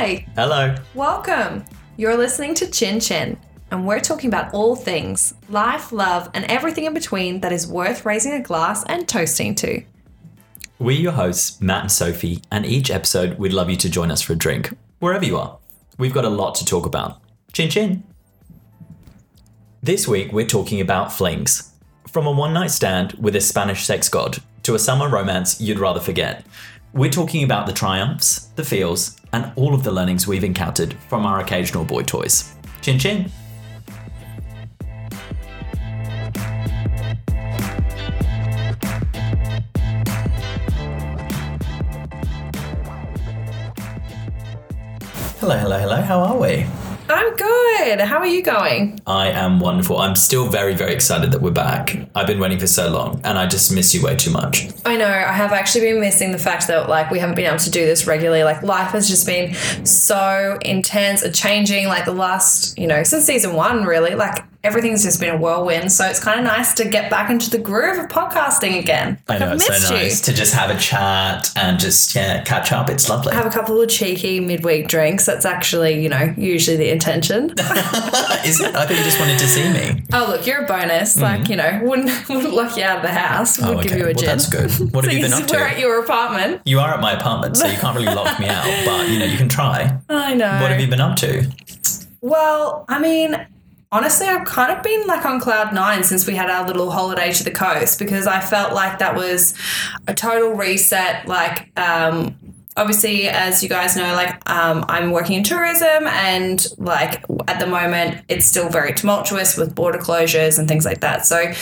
Hi, Hello. welcome. You're listening to Chin Chin, and we're talking about all things life, love, and everything in between that is worth raising a glass and toasting to. We're your hosts, Matt and Sophie, and each episode we'd love you to join us for a drink, wherever you are. We've got a lot to talk about. Chin chin. This week we're talking about flings. From a one night stand with a Spanish sex god to a summer romance you'd rather forget. We're talking about the triumphs, the feels, and all of the learnings we've encountered from our occasional boy toys. Chin chin. Hello, hello, hello. How are we? I'm good. How are you going? I am wonderful. I'm still very, very excited that we're back. I've been waiting for so long, and I just miss you way too much. I know, I have actually been missing the fact that like we haven't been able to do this regularly. Like life has just been so intense and changing like the last, you know, since season one really. Like everything's just been a whirlwind. So it's kind of nice to get back into the groove of podcasting again. I know I've it's missed so you. nice to just have a chat and just yeah catch up. It's lovely. Have a couple of cheeky midweek drinks. That's actually, you know, usually the intention. Is it? I thought you just wanted to see me. oh, look, you're a bonus. Mm. Like, you know, wouldn't wouldn't lock you out of the house. Would. Oh, give you a Well, gin. that's good. What have you been up to? We're at your apartment. You are at my apartment, so you can't really lock me out. But you know, you can try. I know. What have you been up to? Well, I mean, honestly, I've kind of been like on cloud nine since we had our little holiday to the coast because I felt like that was a total reset. Like, um, obviously, as you guys know, like um, I'm working in tourism, and like at the moment, it's still very tumultuous with border closures and things like that. So,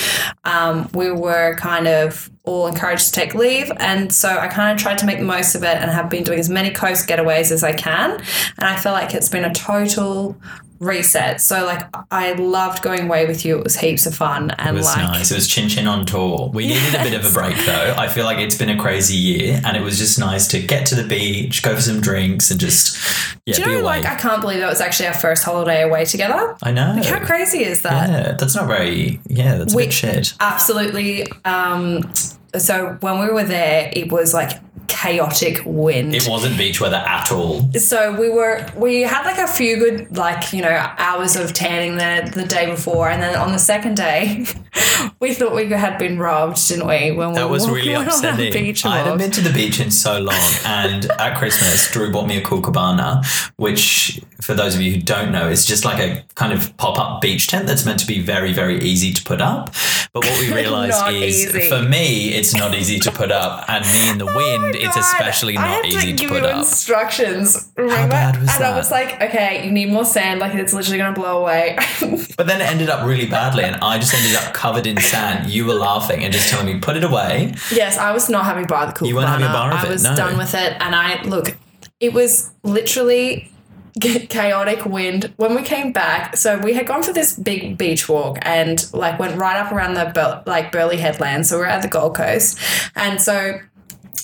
um, we were kind of all encouraged to take leave, and so I kind of tried to make the most of it, and have been doing as many coast getaways as I can, and I feel like it's been a total reset. So like I loved going away with you. It was heaps of fun and It was like nice. It was Chin Chin on tour. We needed a bit of a break though. I feel like it's been a crazy year, and it was just nice to get to the beach, go for some drinks, and just yeah, Do you know, away. like I can't believe that was actually our first holiday away together. I know. How crazy is that? yeah, that's not very. Yeah, that's a bit shit. Absolutely. Um, so when we were there, it was like chaotic wind. It wasn't beach weather at all. so we were we had like a few good like you know hours of tanning the the day before and then on the second day we thought we had been robbed didn't we when That we was really went on our upsetting. beach I hadn't been to the beach in so long, and at Christmas, Drew bought me a cool cabana, which, for those of you who don't know, is just like a kind of pop up beach tent that's meant to be very, very easy to put up. But what we realised is, easy. for me, it's not easy to put up, and me in the wind, Oh it's Oh God, especially I not had easy to, give put you up. instructions. Remember? bad was and I was like, okay, you need more sand. Like it's literally gonna blow away. But then it ended up really badly, and I just ended up covered in sand. You were laughing and just telling me, put it away. yes, I was not having bar the cool. You weren't having a bar of it. I was no. done with it, and I look. It was literally chaotic wind when we came back so we had gone for this big beach walk and like went right up around the like Burleigh headland so we're at the gold coast and so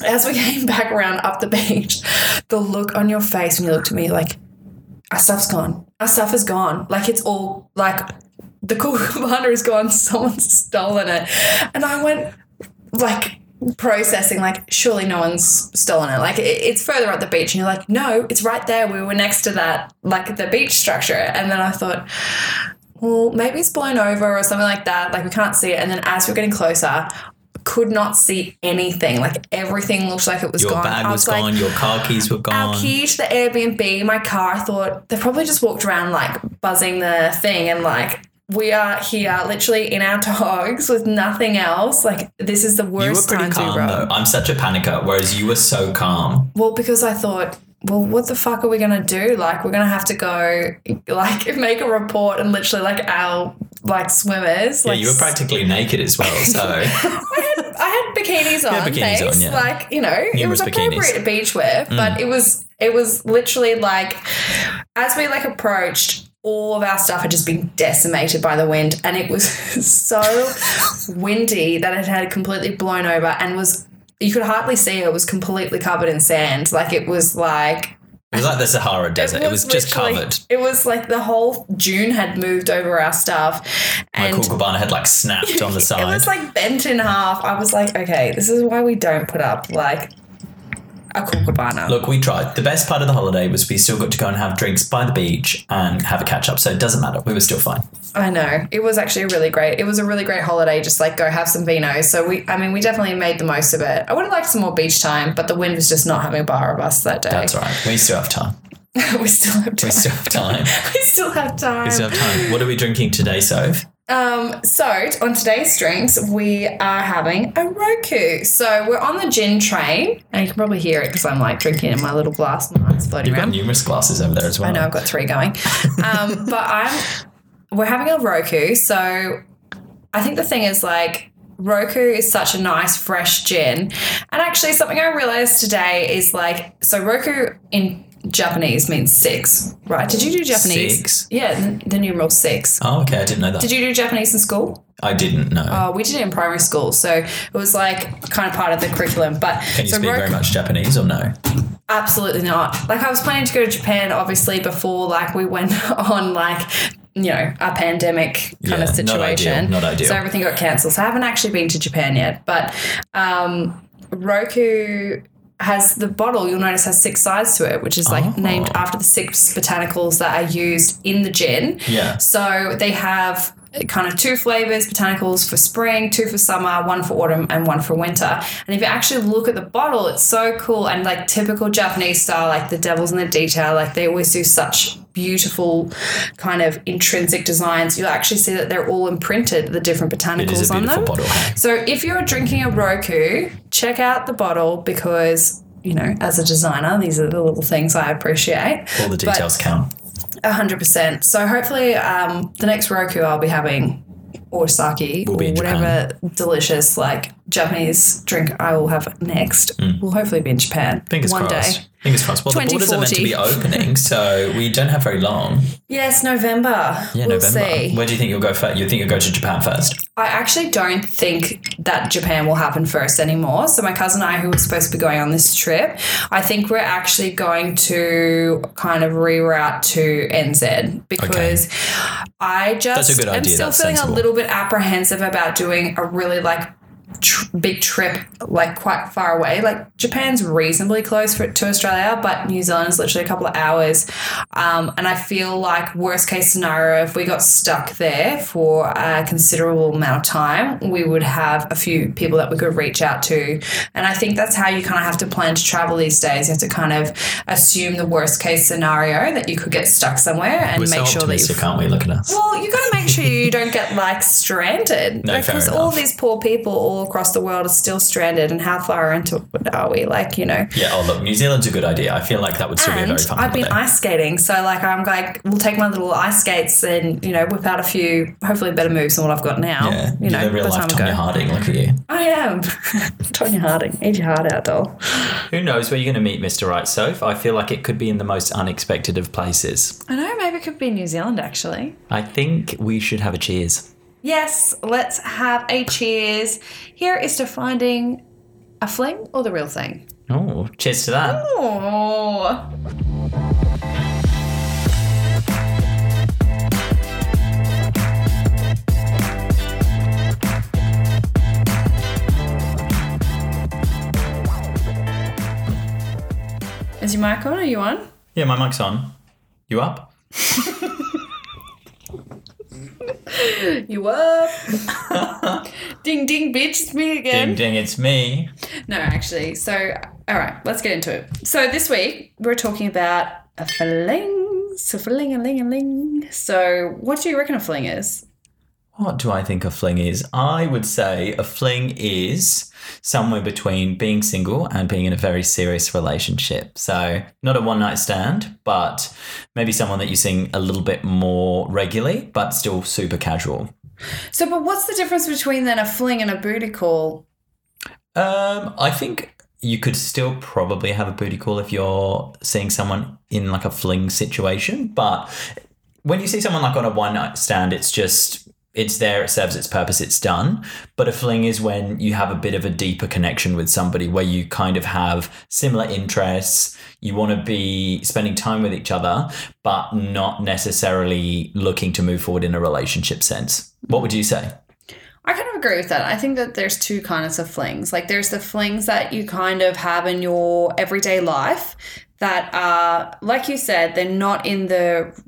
as we came back around up the beach the look on your face when you looked at me like our stuff's gone. Our stuff is gone. Like it's all like the cool cabana is gone. Someone's stolen it. And I went like processing, like, surely no one's stolen it. Like it, it's further up the beach. And you're like, no, it's right there. We were next to that, like the beach structure. And then I thought, well, maybe it's blown over or something like that. Like we can't see it. And then as we're getting closer, could not see anything. Like everything looked like it was Your gone. bag I was like, gone, your car keys were gone. our key to the Airbnb, my car, I thought they probably just walked around like buzzing the thing and like we are here literally in our togs with nothing else. Like this is the worst You were pretty time to calm though. I'm such a panicker, whereas you were so calm. Well, because I thought, well, what the fuck are we gonna do? Like we're gonna have to go like make a report and literally like our like swimmers. Yeah, like, you were practically naked as well. So I had, bikinis on, bikinis thanks. on, yeah. Like you know, it Numerous was bikinis. Mm. appropriate beach wear, but it was it was literally like as we like approached. All of our stuff had just been decimated by the wind, and it was so windy that it had completely blown over and was. You could hardly see it. It was completely covered in sand. Like it was like it was like the Sahara Desert. It was, just covered. It was like the whole June had moved over our stuff, My and cool cabana had like snapped on the side. it was like bent in half. I was like, okay, this is why we don't put up like a cool cabana. Look, we tried. The best part of the holiday was we still got to go and have drinks by the beach and have a catch up. So it doesn't matter. We were still fine. I know. It was actually really great. It was a really great holiday, just like go have some vino. So we I mean we definitely made the most of it. I would have liked some more beach time, but the wind was just not having a bar of us that day. That's all right. We still have time. we still have time. We still have time. we still have time. We still have time. What are we drinking today, Soph? Um, so on today's drinks, we are having a Roku. So we're on the gin train, and you can probably hear it because I'm like drinking in my little glass and it's floating You've got numerous glasses over there as well. I know I've got three going. Um, but I'm we're having a Roku, so I think the thing is like Roku is such a nice fresh gin. And actually something I realized today is like so Roku in Japanese means six, right? Did you do Japanese? Six? Yeah, the, the numeral six. Oh, okay. I didn't know that. Did you do Japanese in school? I didn't know. Oh, we did it in primary school, so it was like kind of part of the curriculum. But Can you so speak Roku- very much Japanese or no? Absolutely not. Like I was planning to go to Japan obviously before like we went on like you know a pandemic kind Yeah, of not ideal, situation. not ideal. So everything got cancelled. So I haven't actually been to Japan yet, but um, Roku has the bottle you'll notice has six sides to it which is like Oh. named after the six botanicals that are used in the gin Yeah. so they have uh, kind of two flavors botanicals for spring, two for summer, one for autumn, and one for winter. And if you actually look at the bottle, it's so cool and like typical Japanese style, like the devil's in the detail. Like they always do such beautiful kind of intrinsic designs. You'll actually see that they're all imprinted, the different botanicals It is a on them. bottle. So if you're drinking a Roku, check out the bottle because. You know, as a designer, these are the little things I appreciate. All the details count. A hundred percent. So hopefully, um, the next Roku I'll be having or sake Will or whatever delicious like Japanese drink I will have next will hopefully be in Japan Mm. Fingers one crossed. day. Fingers crossed. Well, the borders are meant to be opening, so we don't have very long. Yes, November. Yeah, we'll November. see. Where do you think you'll go first? You think you'll go to Japan first? I actually don't think that Japan will happen first anymore. So my cousin and I, who were supposed to be going on this trip, I think we're actually going to kind of reroute to NZ because I just That's a good am still That's feeling sensible. a little bit apprehensive about doing a really like tr- big trip like quite far away. Like Japan's reasonably close for, to Australia, but New Zealand is literally a couple of hours. Um, and I feel like worst case scenario, if we got stuck there for a considerable amount of time, we would have a few people that we could reach out to. And I think that's how you kind of have to plan to travel these days. You have to kind of assume the worst case scenario that you could get stuck somewhere and We're make so sure that you aren't we? Look at us. well, you got to make sure you don't get like stranded. No, because all these poor people all across the world are still stranded. And how far into it are we? Like, you know. Yeah. Oh, look, New Zealand's a good idea. I feel like that would still be a very fun I've been holiday. ice skating, so like I'm like we'll take my little ice skates and you know whip out a few hopefully better moves than what I've got now. yeah, you know, you're the real by life the time I Tonya go. Harding. Look at you. I am Tonya Harding. Eat your heart out, doll. Who knows where you're going to meet Mr. Right Soph? I feel like it could be in the most unexpected of places. I know. Maybe it could be New Zealand actually. I think we should have a cheers. Yes, let's have a cheers. Here is to finding a fling or the real thing. Oh, cheers to that. Oh. Is your mic on? Are you on? Yeah, my mic's on. You up? You up? ding ding, bitch! It's me again. Ding ding, it's me. No, actually. So, all right, let's get into it. So this week we're talking about a fling. So fling a ling a ling. So what do you reckon a fling is? What do I think a fling is? I would say a fling is somewhere between being single and being in a very serious relationship. So, not a one night stand, but maybe someone that you see a little bit more regularly, but still super casual. So, but what's the difference between then a fling and a booty call? Um, I think you could still probably have a booty call if you're seeing someone in like a fling situation, but when you see someone like on a one night stand, it's just it's there, it serves its purpose, it's done. But a fling is when you have a bit of a deeper connection with somebody where you kind of have similar interests, you want to be spending time with each other, but not necessarily looking to move forward in a relationship sense. What would you say? I kind of agree with that. I think that there's two kinds of flings. Like there's the flings that you kind of have in your everyday life that are, like you said, they're not in the.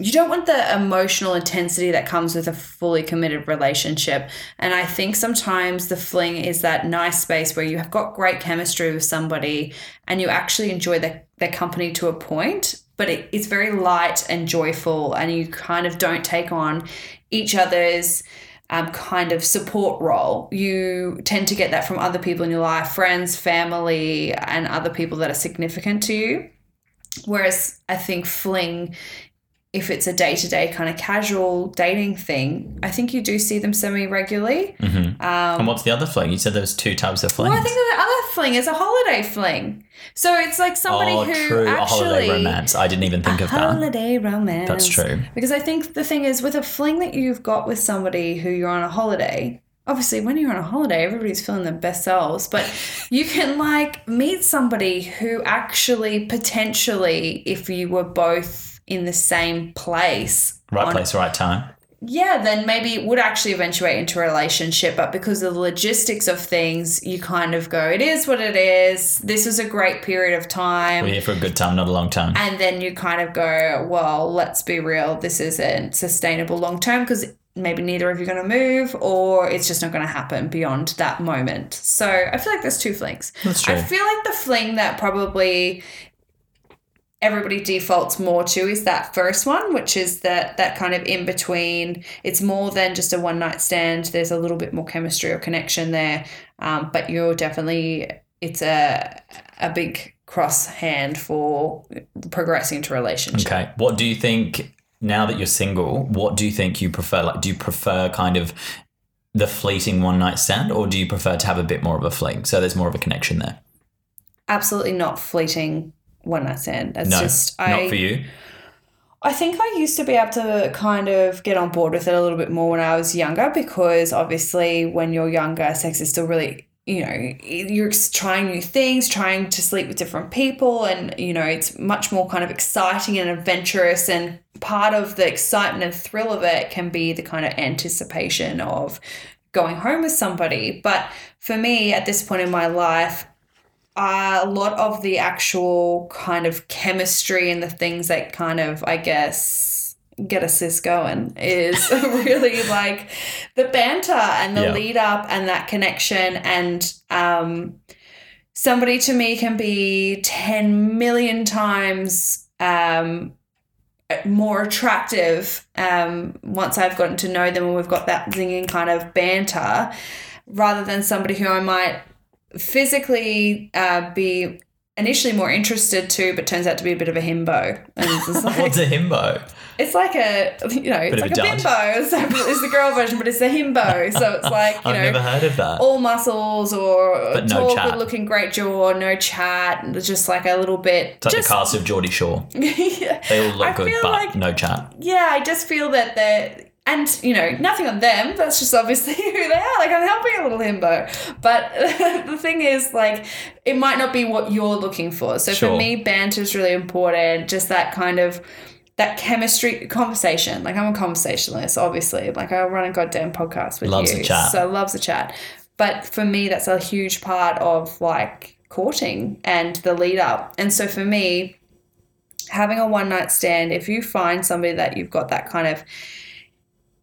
You don't want the emotional intensity that comes with a fully committed relationship. And I think sometimes the fling is that nice space where you have got great chemistry with somebody and you actually enjoy their, their company to a point, but it, it's very light and joyful, and you kind of don't take on each other's um, kind of support role. You tend to get that from other people in your life, friends, family, and other people that are significant to you. Whereas I think fling, if it's a day to day kind of casual dating thing, I think you do see them semi regularly. Mm-hmm. Um, and what's the other fling? You said there was two types of fling. Well, I think the other fling is a holiday fling. So it's like somebody oh, who true. actually a holiday romance. I didn't even think of that. holiday romance. That's true. Because I think the thing is with a fling that you've got with somebody who you're on a holiday. Obviously, when you're on a holiday, everybody's feeling their best selves, but you can like meet somebody who actually potentially, if you were both in the same place, Right on- place, right time. yeah, then maybe it would actually eventuate into a relationship. But because of the logistics of things, you kind of go, it is what it is. This was a great period of time. We're here for a good time, not a long time. And then you kind of go, well, let's be real, this isn't sustainable long term because maybe neither of you are going to move or it's just not going to happen beyond that moment. So I feel like there's two flings. That's true. I feel like the fling that probably everybody defaults more to is that first one, which is that that kind of in between. It's more than just a one night stand. There's a little bit more chemistry or connection there, um, but you're definitely it's a a big cross hand for progressing into a relationship. Okay. What do you think now that you're single? What do you think you prefer? Like, do you prefer kind of the fleeting one night stand, or do you prefer to have a bit more of a fling? So there's more of a connection there. Absolutely not fleeting one night stand. That's No, just not I for you. I think I used to be able to kind of get on board with it a little bit more when I was younger because obviously when you're younger, sex is still really, you know, you're trying new things, trying to sleep with different people, and, you know, it's much more kind of exciting and adventurous. And part of the excitement and thrill of it can be the kind of anticipation of going home with somebody. But for me, at this point in my life, a lot of the actual kind of chemistry and the things that kind of, I guess, get a this going is really like the banter and the Yeah. lead up and that connection. And um, somebody to me can be 10 million times um, more attractive um, once I've gotten to know them and we've got that zinging kind of banter rather than somebody who I might physically uh, be initially more interested to, but turns out to be a bit of a himbo. And it's, like, What's a himbo? it's like a, you know, it's Bit of like a a, bimbo. So it's the girl version, but it's a himbo. So it's like, you know I've know, never heard of that. all muscles or But no tall, chat. good looking, great jaw, no chat, just like a little bit. It's like just, the cast of Geordie Shore. yeah. They all look I good, but like- no chat. yeah, I just feel that they're and you know nothing on them. That's just obviously who they are. Like I'm helping a little himbo, but the thing is, like, it might not be what you're looking for. So Sure. for me, banter is really important. Just that kind of that chemistry conversation. Like I'm a conversationalist, obviously. Like I run a goddamn podcast with Loves you, a chat. so loves a chat. But for me, that's a huge part of like courting and the lead up. And so for me, having a one night stand, if you find somebody that you've got that kind of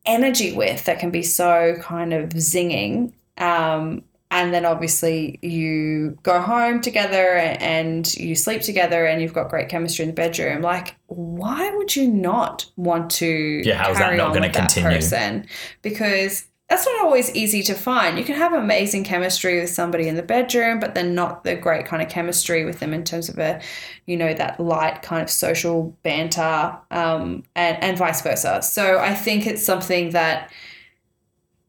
energy with that can be so kind of zinging, um, and then obviously you go home together and you sleep together and you've got great chemistry in the bedroom, like why would you not want to Yeah, how is that carry not with that continue? person? Because that's not always easy to find. You can have amazing chemistry with somebody in the bedroom, but then not the great kind of chemistry with them in terms of a, you know, that light kind of social banter, um, and and vice versa. So I think it's something that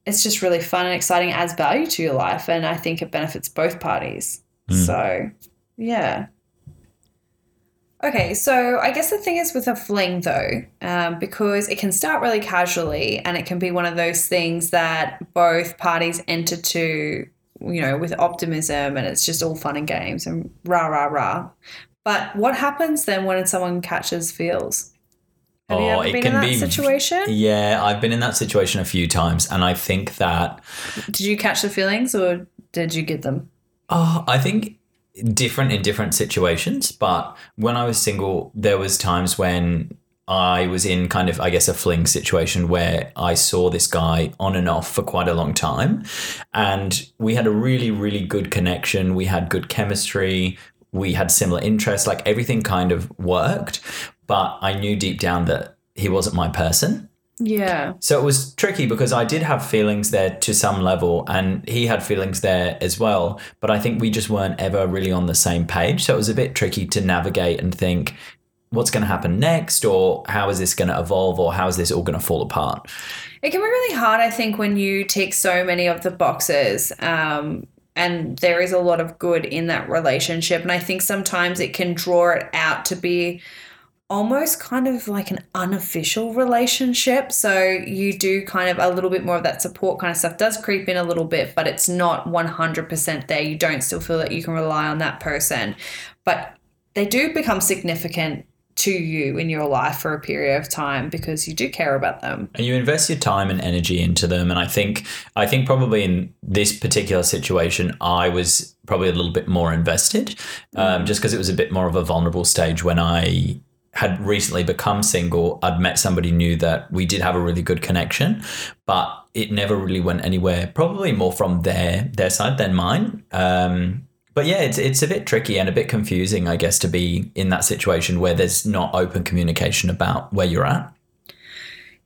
it's just really fun and exciting, adds value to your life, and I think it benefits both parties. Mm. So, yeah. Okay, so I guess the thing is with a fling though, um, because it can start really casually and it can be one of those things that both parties enter to, you know, with optimism and it's just all fun and games and rah, rah, rah. But what happens then when someone catches feels? Have you Oh, ever it been can in that be- situation? Yeah, I've been in that situation a few times, and I think that Did you catch the feelings or did you get them? Oh, I think different in different situations. But when I was single, there was times when I was in kind of, I guess, a fling situation where I saw this guy on and off for quite a long time, and we had a really, really good connection. We had good chemistry. We had similar interests. Like everything kind of worked, but I knew deep down that he wasn't my person. Yeah. So it was tricky because I did have feelings there to some level, and he had feelings there as well. But I think we just weren't ever really on the same page. So it was a bit tricky to navigate and think, what's going to happen next, or how is this going to evolve, or how is this all going to fall apart? It can be really hard, I think, when you tick so many of the boxes. Um, and there is a lot of good in that relationship. And I think sometimes it can draw it out to be almost kind of like an unofficial relationship. So you do kind of a little bit more of that support kind of stuff does creep in a little bit, but it's not 100% there. You don't still feel that you can rely on that person. But they do become significant to you in your life for a period of time because you do care about them. and you invest your time and energy into them and i think i think probably in this particular situation i was probably a little bit more invested um, just because it was a bit more of a vulnerable stage when i had recently become single i'd met somebody new that we did have a really good connection but it never really went anywhere probably more from their their side than mine um, but yeah, it's it's a bit tricky and a bit confusing, I guess, to be in that situation where there's not open communication about where you're at.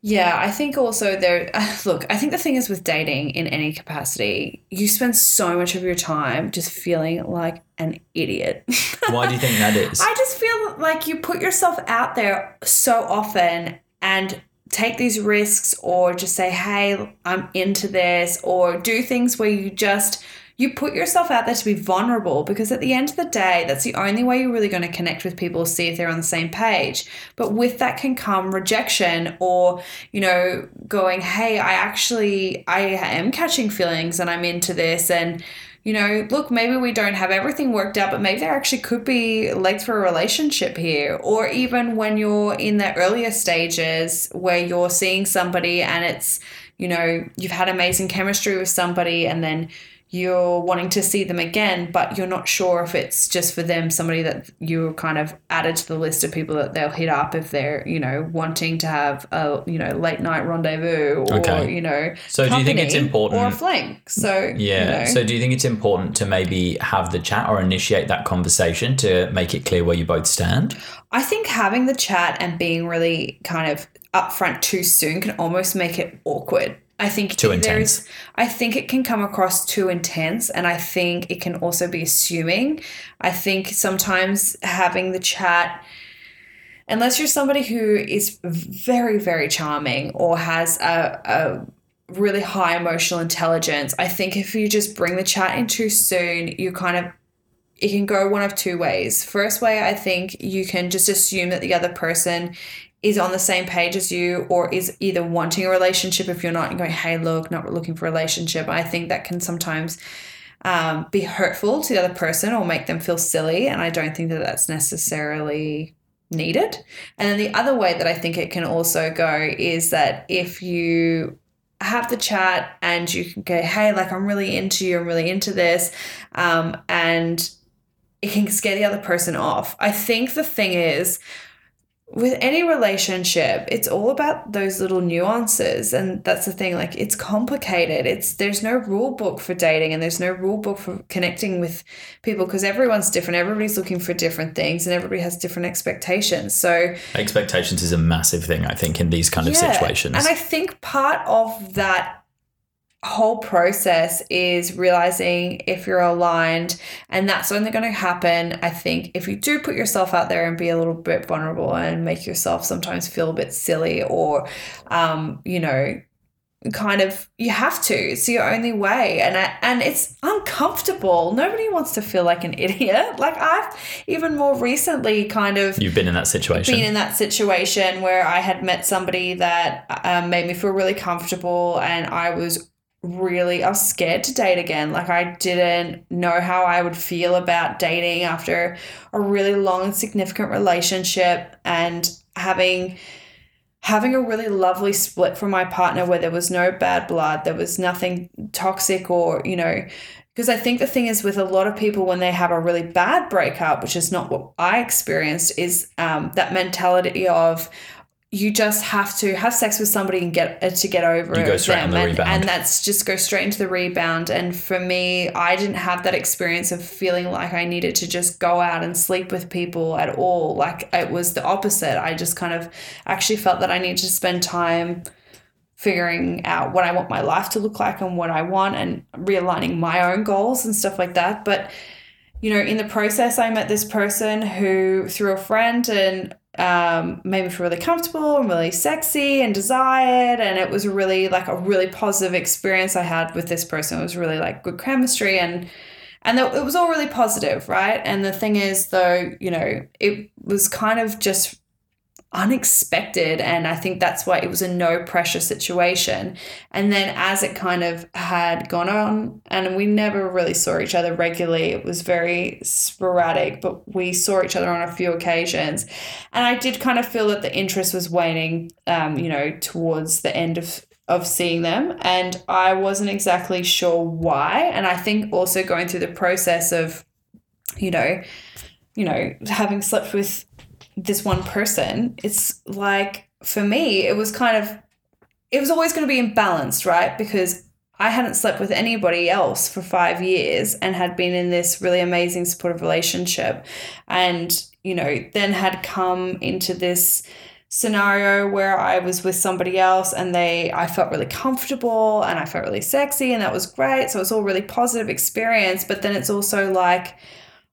Yeah, I think also there. Look, I think the thing is with dating in any capacity, you spend so much of your time just feeling like an idiot. Why do you think that is? I just feel like you put yourself out there so often and take these risks or just say, hey, I'm into this, or do things where you just you put yourself out there to be vulnerable because at the end of the day that's the only way you're really going to connect with people see if they're on the same page but with that can come rejection or you know going hey i actually i am catching feelings and i'm into this and you know, look, maybe we don't have everything worked out, but maybe there actually could be legs for a relationship here. Or even when you're in the earlier stages where you're seeing somebody and it's, you know, you've had amazing chemistry with somebody and then you're wanting to see them again, but you're not sure if it's just for them, somebody that you kind of added to the list of people that they'll hit up if they're, you know, wanting to have a, you know, late night rendezvous or, Okay. you know, So do you think it's important- Or a fling. So, Yeah. you know. So do you think it's important to maybe have the chat or initiate that conversation to make it clear where you both stand? I think having the chat and being really kind of upfront too soon can almost make it awkward. I think Too intense. is- I think it can come across too intense, and I think it can also be assuming. I think sometimes having the chat, unless you're somebody who is very, very charming or has a, a really high emotional intelligence, I think if you just bring the chat in too soon, you kind of it can go one of two ways. First way, I think you can just assume that the other person is on the same page as you or is either wanting a relationship if you're not and going, hey, look, not looking for a relationship. I think that can sometimes um, be hurtful to the other person or make them feel silly. And I don't think that that's necessarily needed. And then the other way that I think it can also go is that if you have the chat and you can go, hey, like I'm really into you, I'm really into this, um, and it can scare the other person off. I think the thing is, with any relationship, it's all about those little nuances, and that's the thing. Like it's complicated. It's there's no rule book for dating, and there's no rule book for connecting with people because everyone's different. Everybody's looking for different things, and everybody has different expectations. So Expectations is a massive thing, I think, in these kind of situations. And I think part of that whole process is realizing if you're aligned and that's only going to happen i think if you do put yourself out there and be a little bit vulnerable and make yourself sometimes feel a bit silly or um, you know kind of you have to. It's your only way and I, and it's uncomfortable. Nobody wants to feel like an idiot. Like i've even more recently kind of You've been in that situation. been in that situation where I had met somebody that um, made me feel really comfortable and I was really I was scared to date again. Like I didn't know how I would feel about dating after a really long and significant relationship and having having a really lovely split from my partner where there was no bad blood, there was nothing toxic or, you know, because I think the thing is with a lot of people when they have a really bad breakup, which is not what I experienced, is um, that mentality of you just have to have sex with somebody and get uh, to get over You go straight them, on the and, rebound. and that's just go straight into the rebound. And for me, I didn't have that experience of feeling like I needed to just go out and sleep with people at all. Like it was the opposite. I just kind of actually felt that I needed to spend time figuring out what I want my life to look like and what I want and realigning my own goals and stuff like that. But you know, in the process, I met this person who, through a friend, and um, made me feel really comfortable and really sexy and desired. And it was really like a really positive experience I had with this person. It was really like good chemistry and and it was all really positive, right? And the thing is, though, you know, it was kind of just unexpected and i think that's why it was a no pressure situation. And then as it kind of had gone on and we never really saw each other regularly it was very sporadic but we saw each other on a few occasions. And i did kind of feel that the interest was waning um, you know towards the end of of seeing them. And i wasn't exactly sure why. And i think also going through the process of you know you know having slept with this one person, it's like for me, it was kind of it was always going to be imbalanced, right? Because I hadn't slept with anybody else for five years and had been in this really amazing supportive relationship. And, you know, then had come into this scenario where I was with somebody else and they I felt really comfortable and I felt really sexy and that was great. So it's all really positive experience. But then it's also like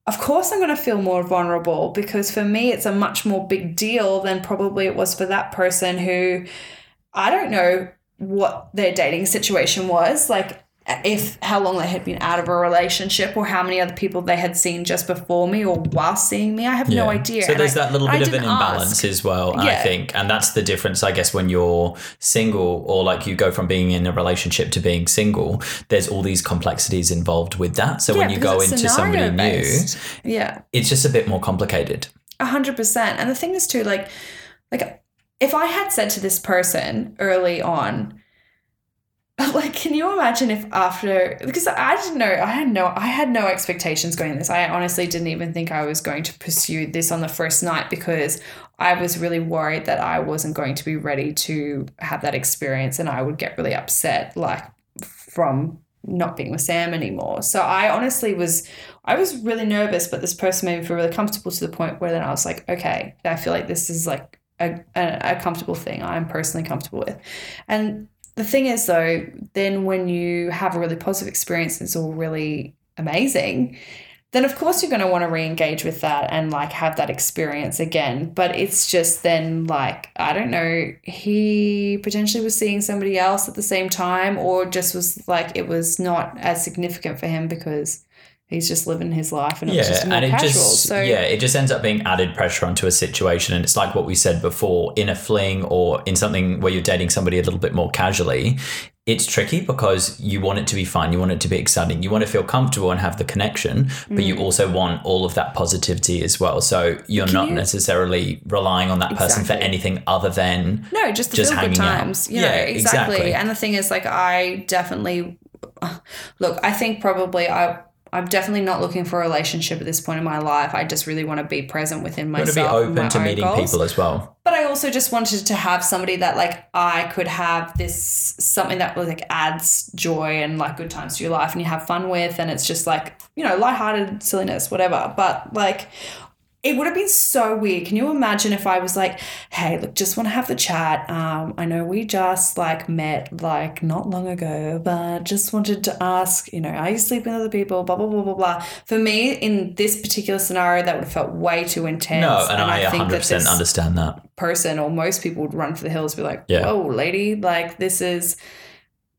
of course I'm going to feel more vulnerable because for me it's a much more big deal than probably it was for that person who I don't know what their dating situation was. Like if how long they had been out of a relationship or how many other people they had seen just before me or while seeing me I have no idea So And there's I- that little bit of an imbalance ask. as well, I think. And that's the difference, I guess, when you're single or like you go from being in a relationship to being single, there's all these complexities involved with that. So when you go into somebody new, yeah it's just a bit more complicated. A hundred percent. And the thing is too, like, like if I had said to this person early on, like, can you imagine if after because I didn't know, I had no, I had no expectations going this. I honestly didn't even think I was going to pursue this on the first night because I was really worried that I wasn't going to be ready to have that experience and I would get really upset, like from not being with Sam anymore. So I honestly was I was really nervous, but this person made me feel really comfortable to the point where then I was like, okay, I feel like this is like a, a, comfortable thing I'm personally comfortable with. And the thing is though, then when you have a really positive experience, it's all really amazing. Then of course you're going to want to re-engage with that and like have that experience again. But it's just then like I don't know, he potentially was seeing somebody else at the same time, or just was like it was not as significant for him because he's just living his life and it was Yeah, just more and it casual. just so yeah, it just ends up being added pressure onto a situation, and it's like what we said before in a fling or in something where you're dating somebody a little bit more casually. It's tricky because you want it to be fun, you want it to be exciting, you want to feel comfortable and have the connection, but you also want all of that positivity as well. So you're not Mm. you- necessarily relying on that person for anything other than No, just the just good hanging out. times. You Yeah, know, exactly. exactly. And the thing is, like, I definitely look. I think probably I. I'm definitely not looking for a relationship at this point in my life. I just really want to be present within you want myself. to be open to meeting goals. people as well. But I also just wanted to have somebody that like I could have this something that like adds joy and like good times to your life and you have fun with and it's just like, you know, lighthearted silliness, whatever. But like it would have been so weird. Can you imagine if I was like, hey, look, just want to have the chat. Um, I know we just like met like not long ago, but just wanted to ask, you know, are you sleeping with other people? Blah blah blah blah blah. For me, in this particular scenario, that would have felt way too intense. No, and, I, think 100% that understand that. person or most people would run for the hills be like Yeah. whoa lady like this is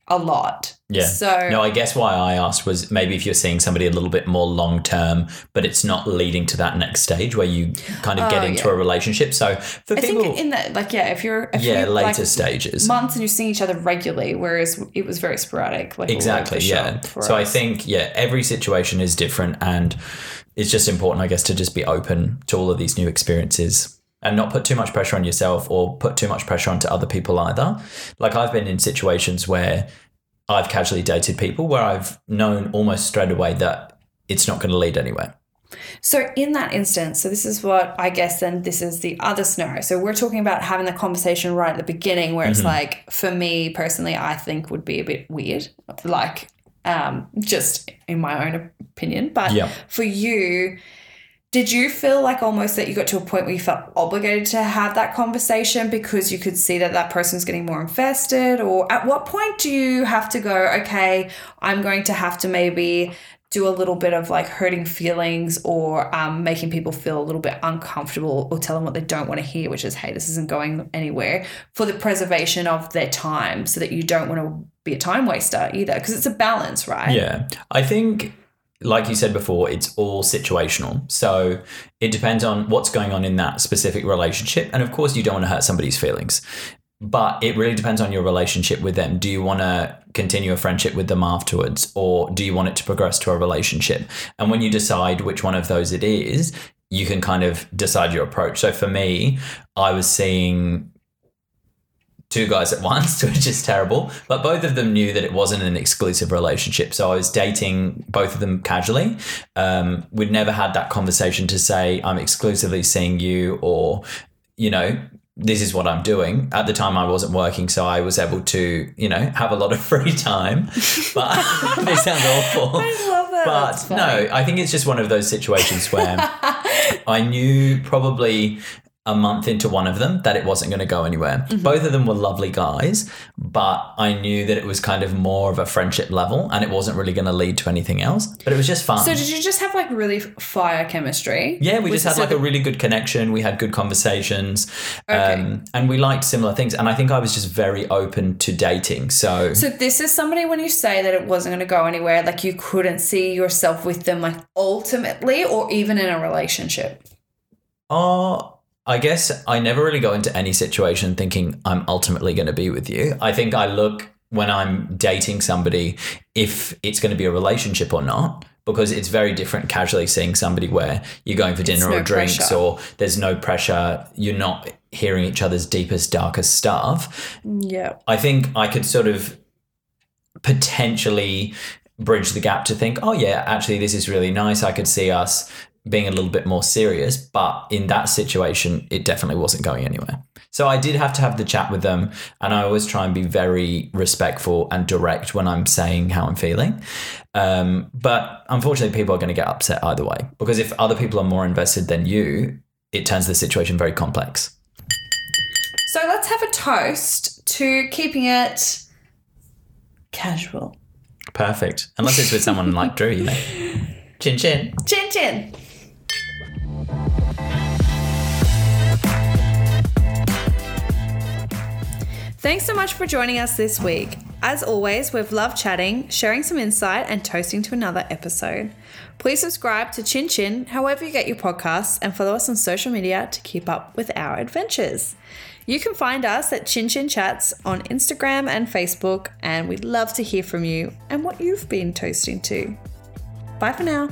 a lot Yeah. so No, I guess why I asked was maybe if you're seeing somebody a little bit more long term, but it's not leading to that next stage where you kind of get Oh, into yeah. a relationship. So for i people, think in that like yeah if you're if yeah, you're, later like, stages. months and you're seeing each other regularly whereas it was very sporadic like Exactly, yeah. So I think, yeah, every situation is different and it's just important, I guess, to just be open to all of these new experiences. and not put too much pressure on yourself or put too much pressure onto other people either. Like I've been in situations where I've casually dated people where I've known almost straight away that it's not going to lead anywhere. So, in that instance, so this is what I guess then this is the other scenario. So, we're talking about having the conversation right at the beginning where it's like, for me personally, I think would be a bit weird, like um, just in my own opinion. But Yeah. for you, did you feel like almost that you got to a point where you felt obligated to have that conversation because you could see that that person's getting more invested? Or at what point do you have to go, okay, I'm going to have to maybe do a little bit of like hurting feelings or um, making people feel a little bit uncomfortable or tell them what they don't want to hear, which is, hey, this isn't going anywhere for the preservation of their time so that you don't want to be a time waster either because it's a balance, right? Yeah. I think, like you said before, it's all situational. So it depends on what's going on in that specific relationship. And of course, you don't want to hurt somebody's feelings. But it really depends on your relationship with them. Do you want to continue a friendship with them afterwards, or do you want it to progress to a relationship? And when you decide which one of those it is, you can kind of decide your approach. So for me, I was seeing two guys at once, which is terrible. But both of them knew that it wasn't an exclusive relationship. So I was dating both of them casually. Um, we'd never had that conversation to say, I'm exclusively seeing you, or, you know, this is what I'm doing. At the time, I wasn't working, so I was able to, you know, have a lot of free time. But this sounds awful. I love that. But no, I think it's just one of those situations where I knew probably a month into one of them that it wasn't going to go anywhere. Mm-hmm. Both of them were lovely guys, but I knew that it was kind of more of a friendship level and it wasn't really going to lead to anything else. But it was just fun. So did you just have like really fire chemistry? yeah, we Was just had like a really good connection. We had good conversations, Okay. um, and we liked similar things. And I think I was just very open to dating. So, So this is somebody when you say that it wasn't going to go anywhere, like you couldn't see yourself with them, like ultimately, or even in a relationship. Oh, I guess I never really go into any situation thinking I'm ultimately going to be with you. I think I look when I'm dating somebody if it's going to be a relationship or not. Because it's very different casually seeing somebody where you're going for dinner no or drinks pressure. or there's no pressure, you're not hearing each other's deepest, darkest stuff. Yeah. I think I could sort of potentially bridge the gap to think, oh, yeah, actually, this is really nice. I could see us being a little bit more serious. But in that situation, it definitely wasn't going anywhere. So I did have to have the chat with them. And I always try and be very respectful and direct when I'm saying how I'm feeling. Um, but unfortunately, people are going to get upset either way because if other people are more invested than you, it turns the situation very complex. So let's have a toast to keeping it casual. Perfect. Unless it's with someone like Drew, you know. Chin chin. Chin chin. Thanks so much for joining us this week. As always, we've loved chatting, sharing some insight, and toasting to another episode. Please subscribe to Chin Chin however you get your podcasts and follow us on social media to keep up with our adventures. You can find us at Chin Chin Chats on Instagram and Facebook, and we'd love to hear from you and what you've been toasting to. Bye for now.